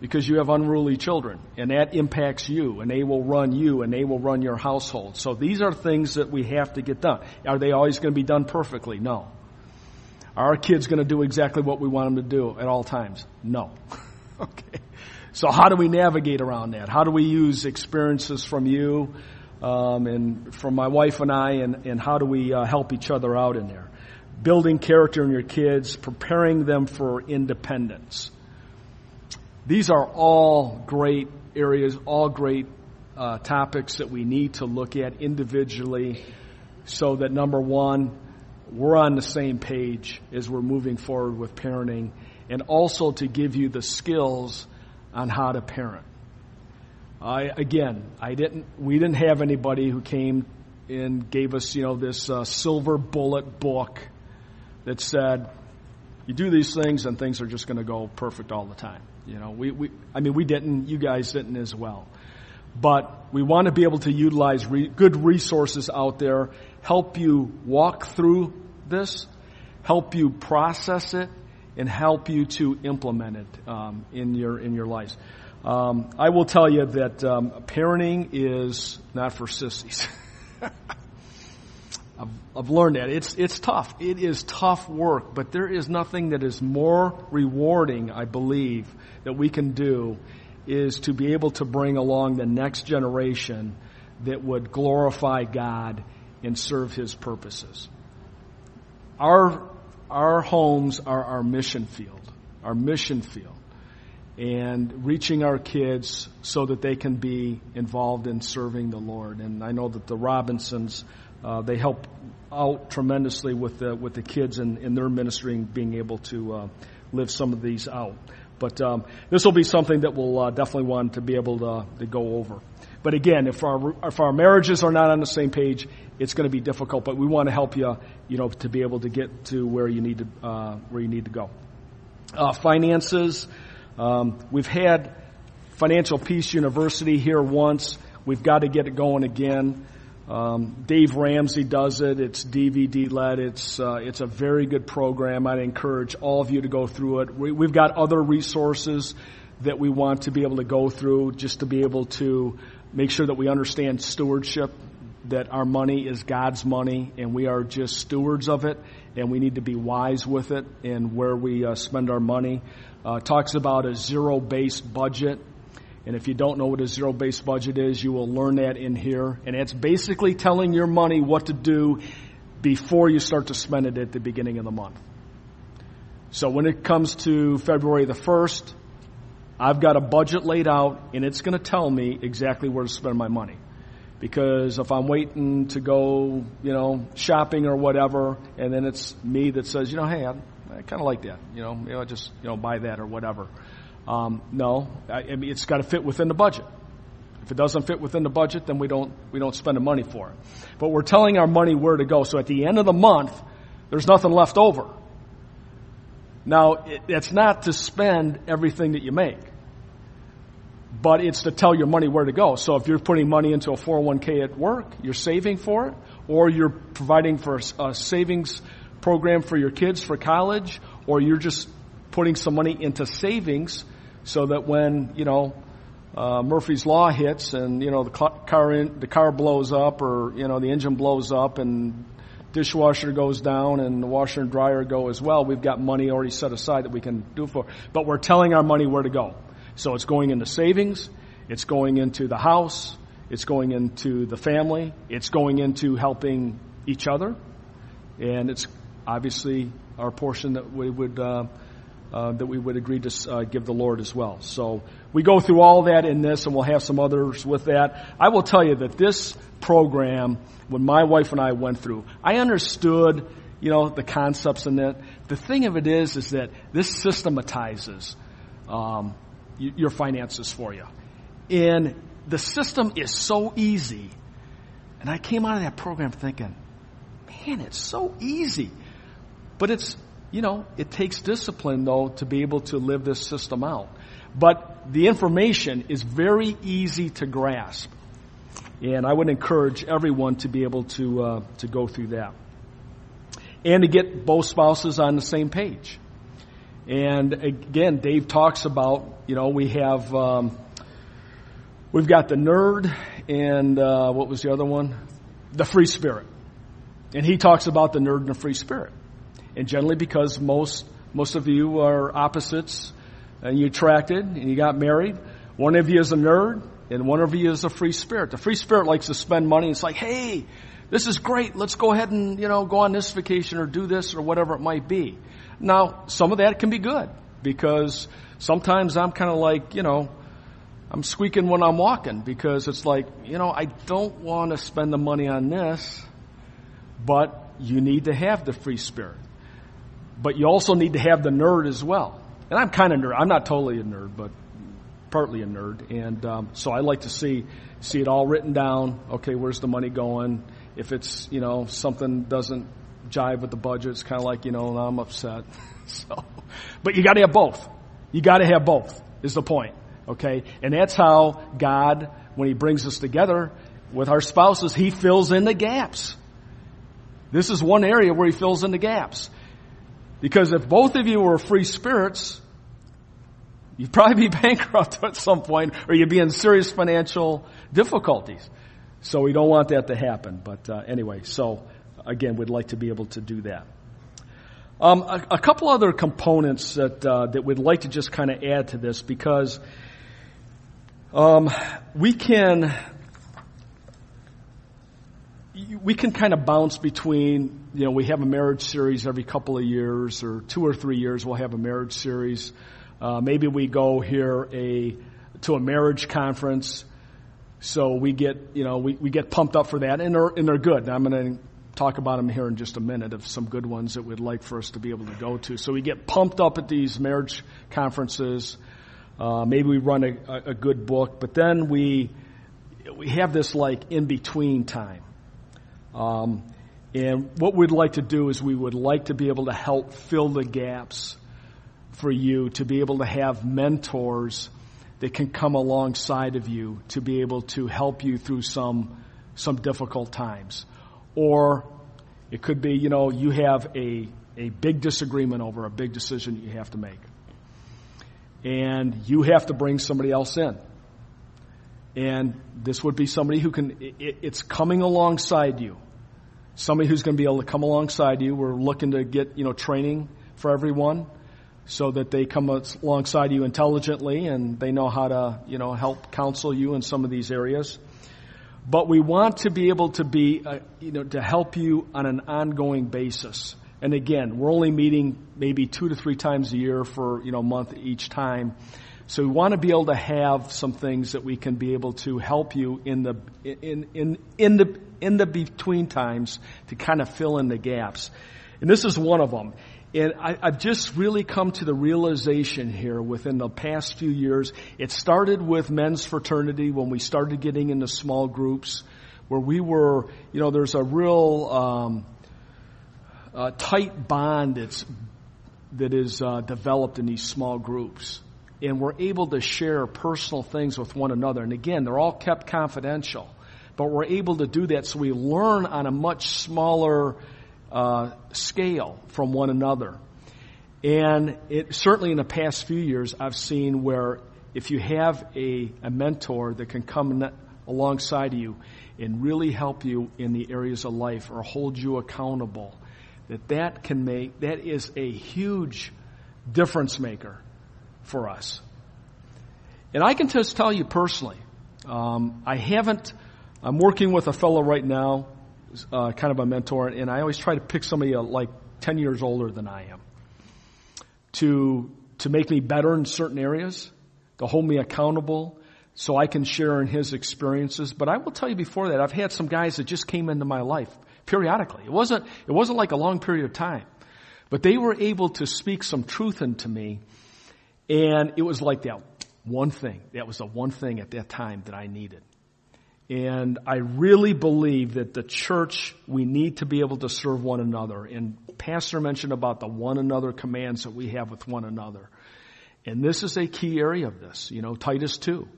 Because you have unruly children. And that impacts you. And they will run you. And they will run your household. So these are things that we have to get done. Are they always going to be done perfectly? No. Are our kids going to do exactly what we want them to do at all times? No. okay. So how do we navigate around that? How do we use experiences from you um, and from my wife and I, and, and how do we uh, help each other out in there? Building character in your kids, preparing them for independence. These are all great areas, all great uh, topics that we need to look at individually so that number one, we're on the same page as we're moving forward with parenting and also to give you the skills on how to parent. I, again, I didn't, we didn't have anybody who came and gave us, you know, this uh, silver bullet book that said, you do these things and things are just going to go perfect all the time. You know, we, we, I mean, we didn't, you guys didn't as well. But we want to be able to utilize re- good resources out there, help you walk through this, help you process it, and help you to implement it um, in your in your lives. Um, I will tell you that um, parenting is not for sissies. I've, I've learned that it's it's tough. It is tough work, but there is nothing that is more rewarding. I believe that we can do is to be able to bring along the next generation that would glorify God and serve His purposes. Our our homes are our mission field, our mission field, and reaching our kids so that they can be involved in serving the Lord. And I know that the Robinsons, uh, they help out tremendously with the with the kids in, in their ministry and being able to uh, live some of these out. But um, this will be something that we'll uh, definitely want to be able to, to go over. But again, if our if our marriages are not on the same page, it's going to be difficult. But we want to help you, you know, to be able to get to where you need to uh, where you need to go. Uh, finances. Um, we've had Financial Peace University here once. We've got to get it going again. Um, Dave Ramsey does it. It's DVD led. It's uh, it's a very good program. I'd encourage all of you to go through it. We, we've got other resources that we want to be able to go through just to be able to make sure that we understand stewardship, that our money is God's money and we are just stewards of it and we need to be wise with it and where we uh, spend our money. Uh, talks about a zero based budget. And if you don't know what a zero based budget is, you will learn that in here. And it's basically telling your money what to do before you start to spend it at the beginning of the month. So when it comes to February the 1st, I've got a budget laid out and it's going to tell me exactly where to spend my money. Because if I'm waiting to go, you know, shopping or whatever, and then it's me that says, you know, hey, I, I kind of like that, you know, you know, just, you know, buy that or whatever. Um, no, I, mean, it's got to fit within the budget. If it doesn't fit within the budget, then we don't, we don't spend the money for it. But we're telling our money where to go. So at the end of the month, there's nothing left over. Now, it, it's not to spend everything that you make, but it's to tell your money where to go. So if you're putting money into a 401k at work, you're saving for it, or you're providing for a savings program for your kids for college, or you're just putting some money into savings so that when, you know, uh, Murphy's Law hits and, you know, the car, in, the car blows up or, you know, the engine blows up and dishwasher goes down and the washer and dryer go as well, we've got money already set aside that we can do for. But we're telling our money where to go. So it's going into savings, it's going into the house, It's going into the family. It's going into helping each other. And it's obviously our portion that we would, uh, uh, that we would agree to uh, give the Lord as well. So we go through all that in this and we'll have some others with that. I will tell you that this program, when my wife and I went through, I understood, you know, the concepts in it. The thing of it is, is that this systematizes, um, your finances for you. And the system is so easy. And I came out of that program thinking, man, it's so easy. But it's, you know, it takes discipline though to be able to live this system out. But the information is very easy to grasp. And I would encourage everyone to be able to, uh, to go through that. And to get both spouses on the same page. And again, Dave talks about, you know, we have, um, we've got the nerd and, uh, what was the other one? The free spirit. And he talks about the nerd and the free spirit. And generally because most, most of you are opposites and you attracted and you got married, one of you is a nerd and one of you is a free spirit. The free spirit likes to spend money. It's like, hey, this is great. Let's go ahead and, you know, go on this vacation or do this or whatever it might be. Now, some of that can be good because sometimes I'm kind of like, you know, I'm squeaking when I'm walking because it's like, you know, I don't want to spend the money on this, but you need to have the free spirit. But you also need to have the nerd as well. And I'm kind of nerd. I'm not totally a nerd, but partly a nerd. And um, so I like to see see it all written down. Okay, where's the money going? If it's you know something doesn't jive with the budget. It's kind of like, you know, I'm upset. so, but you got to have both. You got to have both is the point. Okay. And that's how God, when he brings us together with our spouses, he fills in the gaps. This is one area where he fills in the gaps. Because if both of you were free spirits, you'd probably be bankrupt at some point or you'd be in serious financial difficulties. So we don't want that to happen. But uh, anyway, so again, we'd like to be able to do that. Um, a, a, couple other components that uh, that we'd like to just kind of add to this because um, we can we can kind of bounce between you know we have a marriage series every couple of years or two or three years we'll have a marriage series. Uh, maybe we go here a to a marriage conference. So we get, you know, we, we get pumped up for that and they're, and they're good. I'm going to talk about them here in just a minute of some good ones that we'd like for us to be able to go to. So we get pumped up at these marriage conferences. Uh, maybe we run a, a, good book, but then we we have this like in between time. Um, and what we'd like to do is we would like to be able to help fill the gaps for you to be able to have mentors that can come alongside of you to be able to help you through some some difficult times. Or it could be, you know, you have a, a big disagreement over a big decision you have to make. And you have to bring somebody else in. And this would be somebody who can, it, it's coming alongside you. Somebody who's going to be able to come alongside you. We're looking to get, you know, training for everyone so that they come alongside you intelligently and they know how to, you know, help counsel you in some of these areas. But we want to be able to be, uh, you know, to help you on an ongoing basis. And again, we're only meeting maybe two to three times a year for, you know, a month each time. So we want to be able to have some things that we can be able to help you in the, in, in, in the, in the between times to kind of fill in the gaps. And this is one of them. And I, have just really come to the realization here within the past few years. It started with men's fraternity when we started getting into small groups where we were, you know, there's a real um, uh, tight bond that's that is uh, developed in these small groups, and we're able to share personal things with one another. And again, they're all kept confidential, but we're able to do that so we learn on a much smaller uh, scale from one another. And it certainly in the past few years, I've seen where if you have a, a mentor that can come alongside you and really help you in the areas of life or hold you accountable, that that can make, that is a huge difference maker for us. And I can just tell you personally, Um, I haven't. I'm working with a fellow right now, uh, kind of a mentor, and I always try to pick somebody uh, like 10 years older than I am to to make me better in certain areas, to hold me accountable, so I can share in his experiences. But I will tell you before that, I've had some guys that just came into my life periodically. It wasn't it wasn't like a long period of time, but they were able to speak some truth into me, and it was like that one thing. That was the one thing at that time that I needed. And I really believe that the church, we need to be able to serve one another. And Pastor mentioned about the one another commands that we have with one another. And this is a key area of this. You know, Titus 2.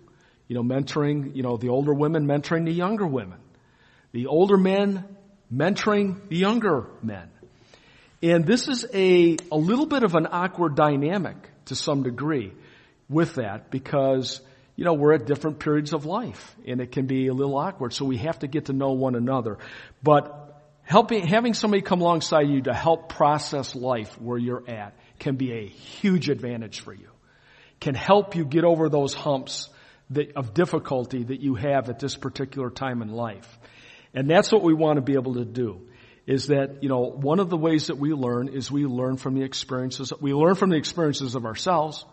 You know, mentoring, you know, the older women mentoring the younger women. The older men mentoring the younger men. And this is a, a little bit of an awkward dynamic to some degree with that because, you know, we're at different periods of life and it can be a little awkward. So we have to get to know one another. But helping, having somebody come alongside you to help process life where you're at can be a huge advantage for you. Can help you get over those humps that, of difficulty that you have at this particular time in life. And that's what we want to be able to do is that, you know, one of the ways that we learn is we learn from the experiences, we learn from the experiences of ourselves,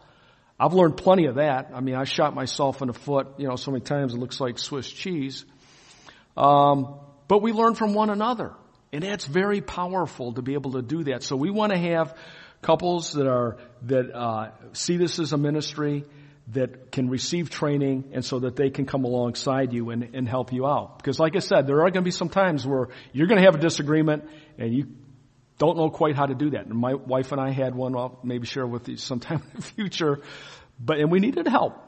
I've learned plenty of that. I mean, I shot myself in the foot, you know, so many times it looks like Swiss cheese. Um, but we learn from one another. And that's very powerful to be able to do that. So we want to have couples that are, that, uh, see this as a ministry that can receive training and so that they can come alongside you and, and help you out. Because like I said, there are going to be some times where you're going to have a disagreement and you don't know quite how to do that. And my wife and I had one, I'll maybe share with you sometime in the future, but, and we needed help.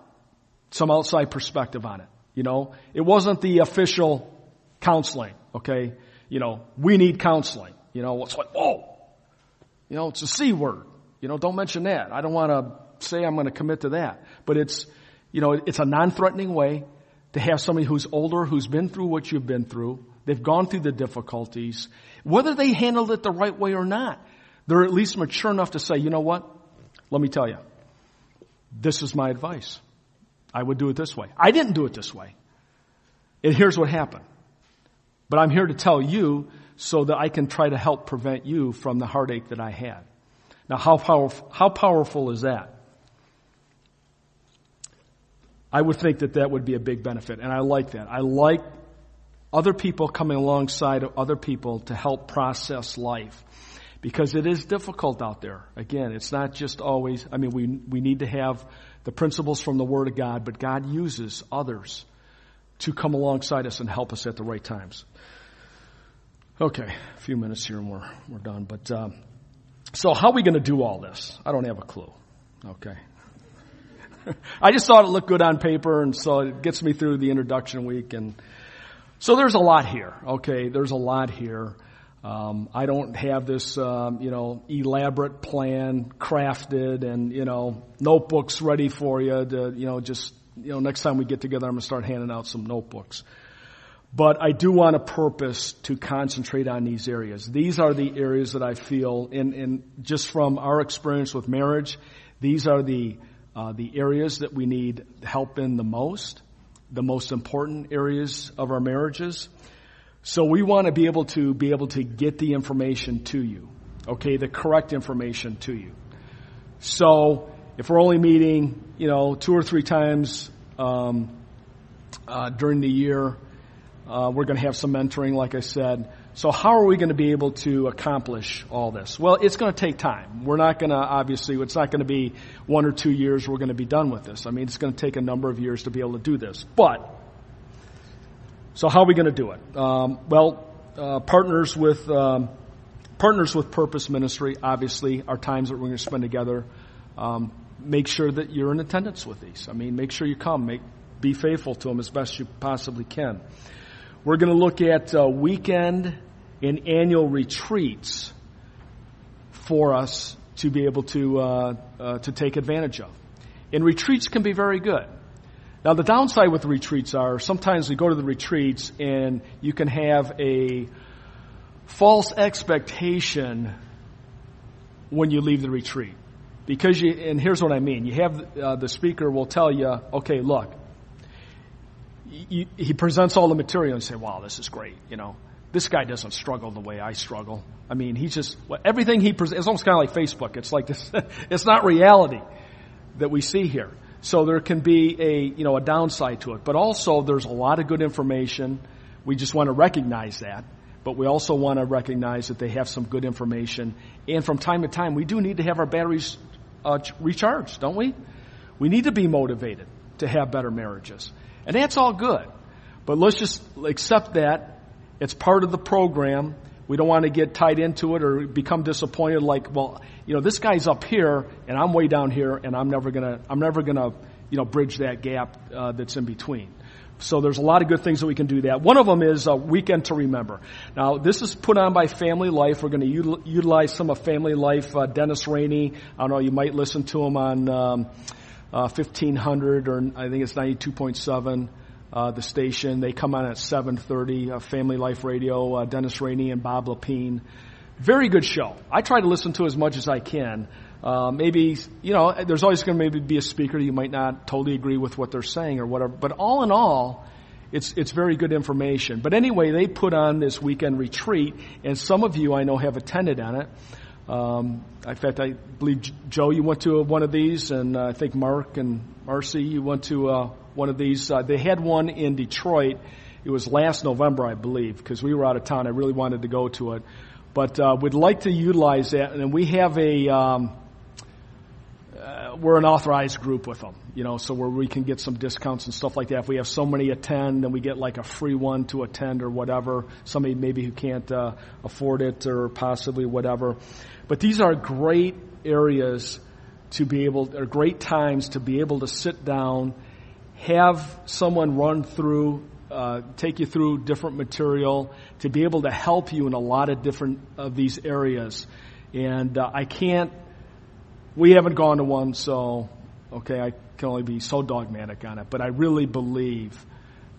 Some outside perspective on it. You know, it wasn't the official counseling, okay? You know, we need counseling. You know, it's like, whoa. You know, it's a C word. You know, don't mention that. I don't want to say I'm going to commit to that. But it's, you know, it's a non-threatening way to have somebody who's older, who's been through what you've been through, They've gone through the difficulties. Whether they handled it the right way or not, they're at least mature enough to say, you know what? Let me tell you. This is my advice. I would do it this way. I didn't do it this way. And here's what happened. But I'm here to tell you so that I can try to help prevent you from the heartache that I had. Now how how powerful is that? I would think that that would be a big benefit, and I like that. I like other people coming alongside of other people to help process life. Because it is difficult out there. Again, it's not just always, I mean, we, we need to have the principles from the Word of God, but God uses others to come alongside us and help us at the right times. Okay, a few minutes here and we're, we're done. But, um, so how are we going to do all this? I don't have a clue. Okay. I just thought it looked good on paper and so it gets me through the introduction week and, so there's a lot here. Okay, there's a lot here. Um, I don't have this, um, you know, elaborate plan crafted and you know notebooks ready for you to, you know, just you know next time we get together, I'm gonna start handing out some notebooks. But I do want a purpose to concentrate on these areas. These are the areas that I feel, in, in just from our experience with marriage, these are the uh, the areas that we need help in the most the most important areas of our marriages. So we want to be able to be able to get the information to you. Okay, the correct information to you. So if we're only meeting, you know, two or three times um, uh, during the year, uh, we're going to have some mentoring, like I said. So how are we going to be able to accomplish all this? Well, it's going to take time. We're not going to, obviously, it's not going to be one or two years we're going to be done with this. I mean, it's going to take a number of years to be able to do this. But, so how are we going to do it? Um, well, uh, partners with, um, partners with Purpose Ministry, obviously, are times that we're going to spend together. Um, make sure that you're in attendance with these. I mean, make sure you come. Make, be faithful to them as best you possibly can. We're going to look at uh, weekend in annual retreats for us to be able to uh, uh, to take advantage of. And retreats can be very good. Now the downside with retreats are sometimes we go to the retreats and you can have a false expectation when you leave the retreat. Because you, and here's what I mean. You have, uh, the speaker will tell you, okay, look, he, he presents all the material and say, wow, this is great, you know. This guy doesn't struggle the way I struggle. I mean, he's just, everything he presents, it's almost kind of like Facebook. It's like this, it's not reality that we see here. So there can be a, you know, a downside to it. But also there's a lot of good information. We just want to recognize that. But we also want to recognize that they have some good information. And from time to time, we do need to have our batteries uh, recharged, don't we? We need to be motivated to have better marriages. And that's all good. But let's just accept that. It's part of the program. We don't want to get tied into it or become disappointed like, well, you know, this guy's up here and I'm way down here and I'm never gonna, I'm never gonna, you know, bridge that gap uh, that's in between. So there's a lot of good things that we can do that. One of them is a weekend to remember. Now this is put on by Family Life. We're going to util- utilize some of Family Life. Uh, Dennis Rainey. I don't know. You might listen to him on um, uh, 1500 or I think it's 92.7 uh, the station. They come on at 7:30. Uh, Family Life Radio. Uh, Dennis Rainey and Bob Lepine. Very good show. I try to listen to as much as I can. Uh, maybe you know, there's always going to maybe be a speaker you might not totally agree with what they're saying or whatever. But all in all, it's it's very good information. But anyway, they put on this weekend retreat, and some of you I know have attended on it. Um, in fact, I believe Joe, you went to one of these, and uh, I think Mark and Marcy, you went to uh, one of these. Uh, they had one in Detroit. It was last November, I believe, because we were out of town. I really wanted to go to it, but uh, we'd like to utilize that. And we have a um, uh, we're an authorized group with them, you know, so where we can get some discounts and stuff like that. If we have so many attend, then we get like a free one to attend or whatever. Somebody maybe who can't uh, afford it or possibly whatever. But these are great areas to be able, or great times to be able to sit down, have someone run through, uh, take you through different material, to be able to help you in a lot of different of these areas. And uh, I can't, we haven't gone to one, so okay, I can only be so dogmatic on it. But I really believe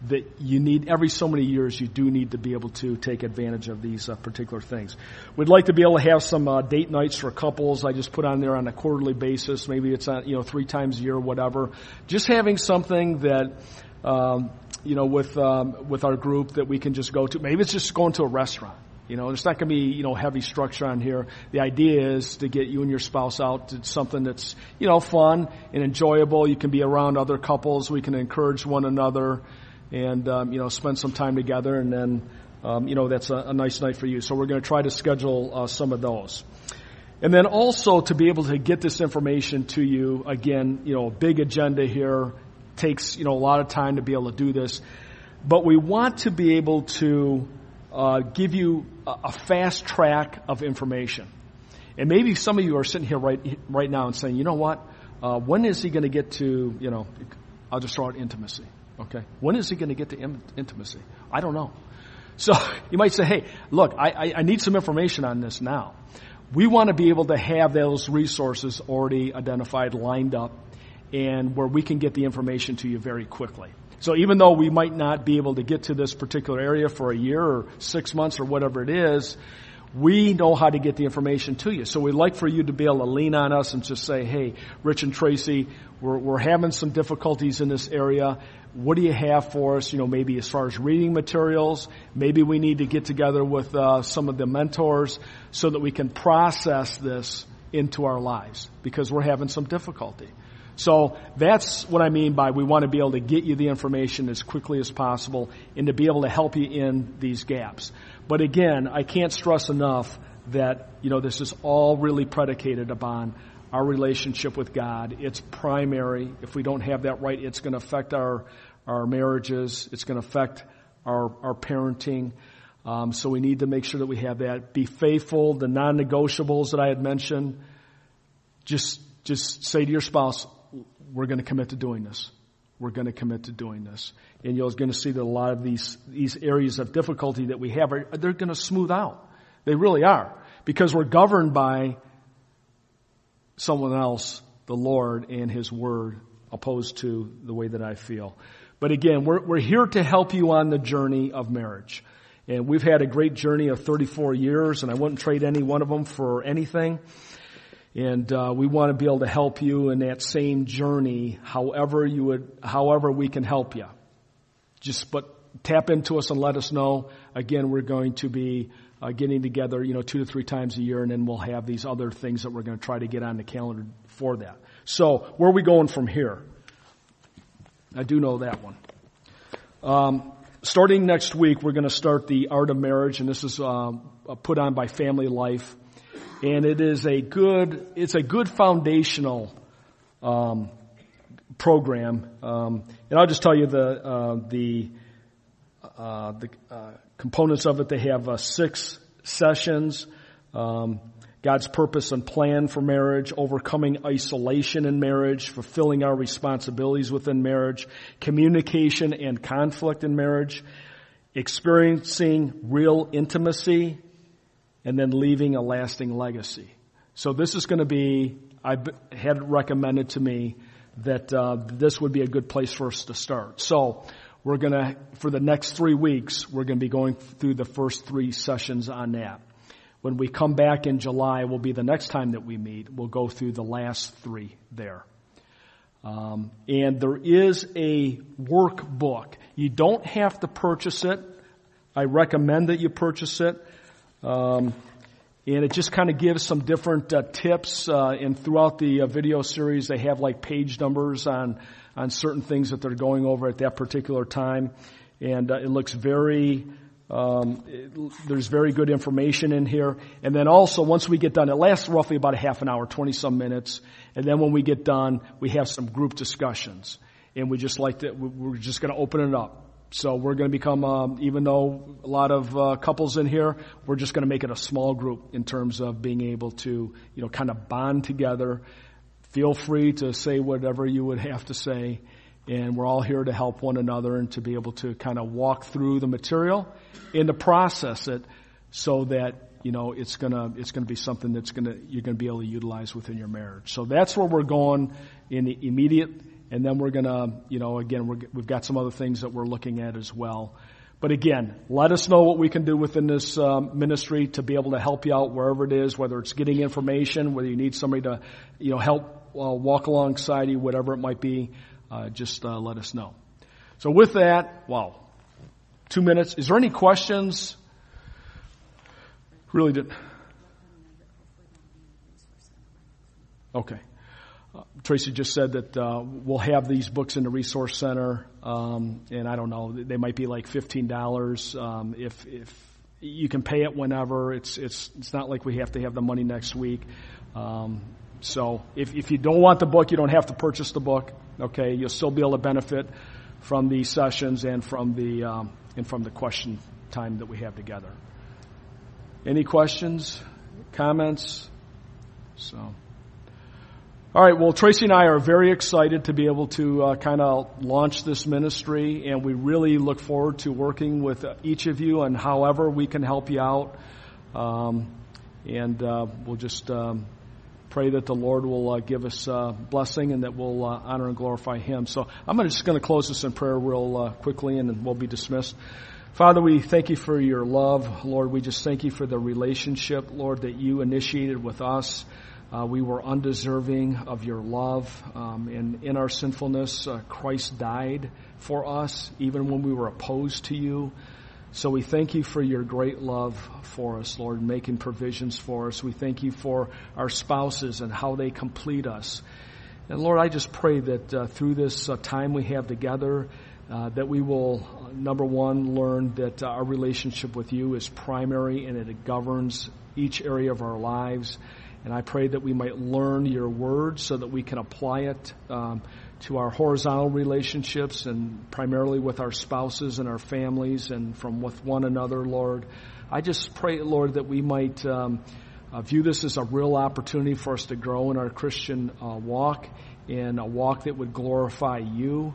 that you need every so many years you do need to be able to take advantage of these uh, particular things. We'd like to be able to have some uh, date nights for couples. I just put on there on a quarterly basis. Maybe it's on you know three times a year, or whatever. Just having something that. Um, you know, with um, with our group that we can just go to. Maybe it's just going to a restaurant. You know, there's not going to be, you know, heavy structure on here. The idea is to get you and your spouse out to something that's, you know, fun and enjoyable. You can be around other couples. We can encourage one another and um, you know spend some time together, and then um, you know that's a, a, nice night for you. So we're going to try to schedule uh, some of those. And then also to be able to get this information to you, again, you know, big agenda here takes, you know, a lot of time to be able to do this. But we want to be able to uh, give you a, a, fast track of information. And maybe some of you are sitting here right, right now and saying, you know what, uh, when is he going to get to, you know, I'll just throw intimacy. Okay. When is he going to get to in- intimacy? I don't know. So you might say, hey, look, I, I, I need some information on this now. We want to be able to have those resources already identified, lined up, and where we can get the information to you very quickly. So even though we might not be able to get to this particular area for a year or six months or whatever it is, we know how to get the information to you. So we'd like for you to be able to lean on us and just say, hey, Rich and Tracy, we're, we're having some difficulties in this area what do you have for us? You know, maybe as far as reading materials, maybe we need to get together with uh, some of the mentors so that we can process this into our lives because we're having some difficulty. So that's what I mean by we want to be able to get you the information as quickly as possible and to be able to help you in these gaps. But again, I can't stress enough that, you know, this is all really predicated upon our relationship with God. It's primary. If we don't have that right, it's going to affect our, our marriages. It's going to affect our, our parenting. Um, so we need to make sure that we have that. Be faithful. The non-negotiables that I had mentioned. Just, just say to your spouse, we're going to commit to doing this. We're going to commit to doing this. And you're going to see that a lot of these, these areas of difficulty that we have are, they're going to smooth out. They really are. Because we're governed by someone else, the Lord and His Word, opposed to the way that I feel. But again, we're, we're here to help you on the journey of marriage. And we've had a great journey of 34 years, and I wouldn't trade any one of them for anything. And uh, we want to be able to help you in that same journey, however you would, however we can help you. just, but tap into us and let us know. Again, we're going to be uh, getting together, you know, two to three times a year, and then we'll have these other things that we're going to try to get on the calendar for that. So, where are we going from here? I do know that one. Um, starting next week, we're going to start the Art of Marriage, and this is uh, put on by Family Life, and it is a good, it's a good foundational um, program. Um, and I'll just tell you the uh, the uh, the uh, components of it. They have uh, six sessions. Um, God's purpose and plan for marriage, overcoming isolation in marriage, fulfilling our responsibilities within marriage, communication and conflict in marriage, experiencing real intimacy, and then leaving a lasting legacy. So this is going to be, I had recommended to me that uh, this would be a good place for us to start. So we're going to, for the next three weeks, we're going to be going through the first three sessions on that. When we come back in July, will be the next time that we meet. We'll go through the last three there. Um, and there is a workbook. You don't have to purchase it. I recommend that you purchase it. Um, and it just kind of gives some different uh, tips. Uh, and throughout the uh, video series, they have like page numbers on on certain things that they're going over at that particular time, and uh, it looks very. Um, it, there's very good information in here, and then also once we get done, it lasts roughly about a half an hour, twenty some minutes, and then when we get done, we have some group discussions, and we just like to. We're just going to open it up so we're going to become, um, even though a lot of uh, couples in here, we're just going to make it a small group in terms of being able to, you know, kind of bond together. Feel free to say whatever you would have to say, and we're all here to help one another and to be able to kind of walk through the material and to process it so that you know it's gonna it's gonna be something that's gonna you're gonna be able to utilize within your marriage. So that's where we're going in the immediate and then we're to, you know, again, we have got some other things that we're looking at as well. But again, let us know what we can do within this um, ministry to be able to help you out wherever it is, whether it's getting information, whether you need somebody to, you know, help uh, walk alongside you, whatever it might be. Uh, just uh, let us know. So with that, wow, two minutes. Is there any questions? Really did. Okay. Tracy just said that uh, we'll have these books in the resource center, um, and I don't know, they might be like fifteen dollars. Um, if if you can pay it whenever, it's it's it's not like we have to have the money next week. Um, so if if you don't want the book, you don't have to purchase the book. Okay, you'll still be able to benefit from these sessions and from the um, and from the question time that we have together. Any questions, comments? So. All right. Well, Tracy and I are very excited to be able to uh, kind of launch this ministry, and we really look forward to working with each of you and however we can help you out. Um, and uh, we'll just um, pray that the Lord will uh, give us uh, blessing and that we'll uh, honor and glorify Him. So I'm just going to close this in prayer real uh, quickly, and we'll be dismissed. Father, we thank you for your love. Lord, we just thank you for the relationship, Lord, that you initiated with us. Uh, we were undeserving of your love. Um, and in our sinfulness, uh, Christ died for us, even when we were opposed to you. So we thank you for your great love for us, Lord, making provisions for us. We thank you for our spouses and how they complete us. And Lord, I just pray that uh, through this uh, time we have together, uh, that we will, uh, number one, learn that our relationship with you is primary and it governs each area of our lives. And I pray that we might learn your word so that we can apply it um, to our horizontal relationships and primarily with our spouses and our families and from with one another, Lord. I just pray, Lord, that we might um, uh, view this as a real opportunity for us to grow in our Christian uh, walk, in a walk that would glorify you.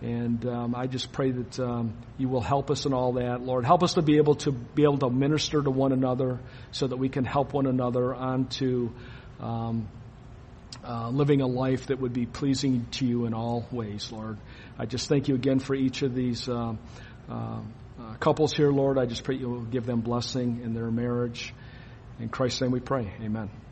And um, I just pray that um, you will help us in all that, Lord. Help us to be able to be able to minister to one another, so that we can help one another onto um, uh, living a life that would be pleasing to you in all ways, Lord. I just thank you again for each of these uh, uh, couples here, Lord. I just pray you will give them blessing in their marriage. In Christ's name, we pray. Amen.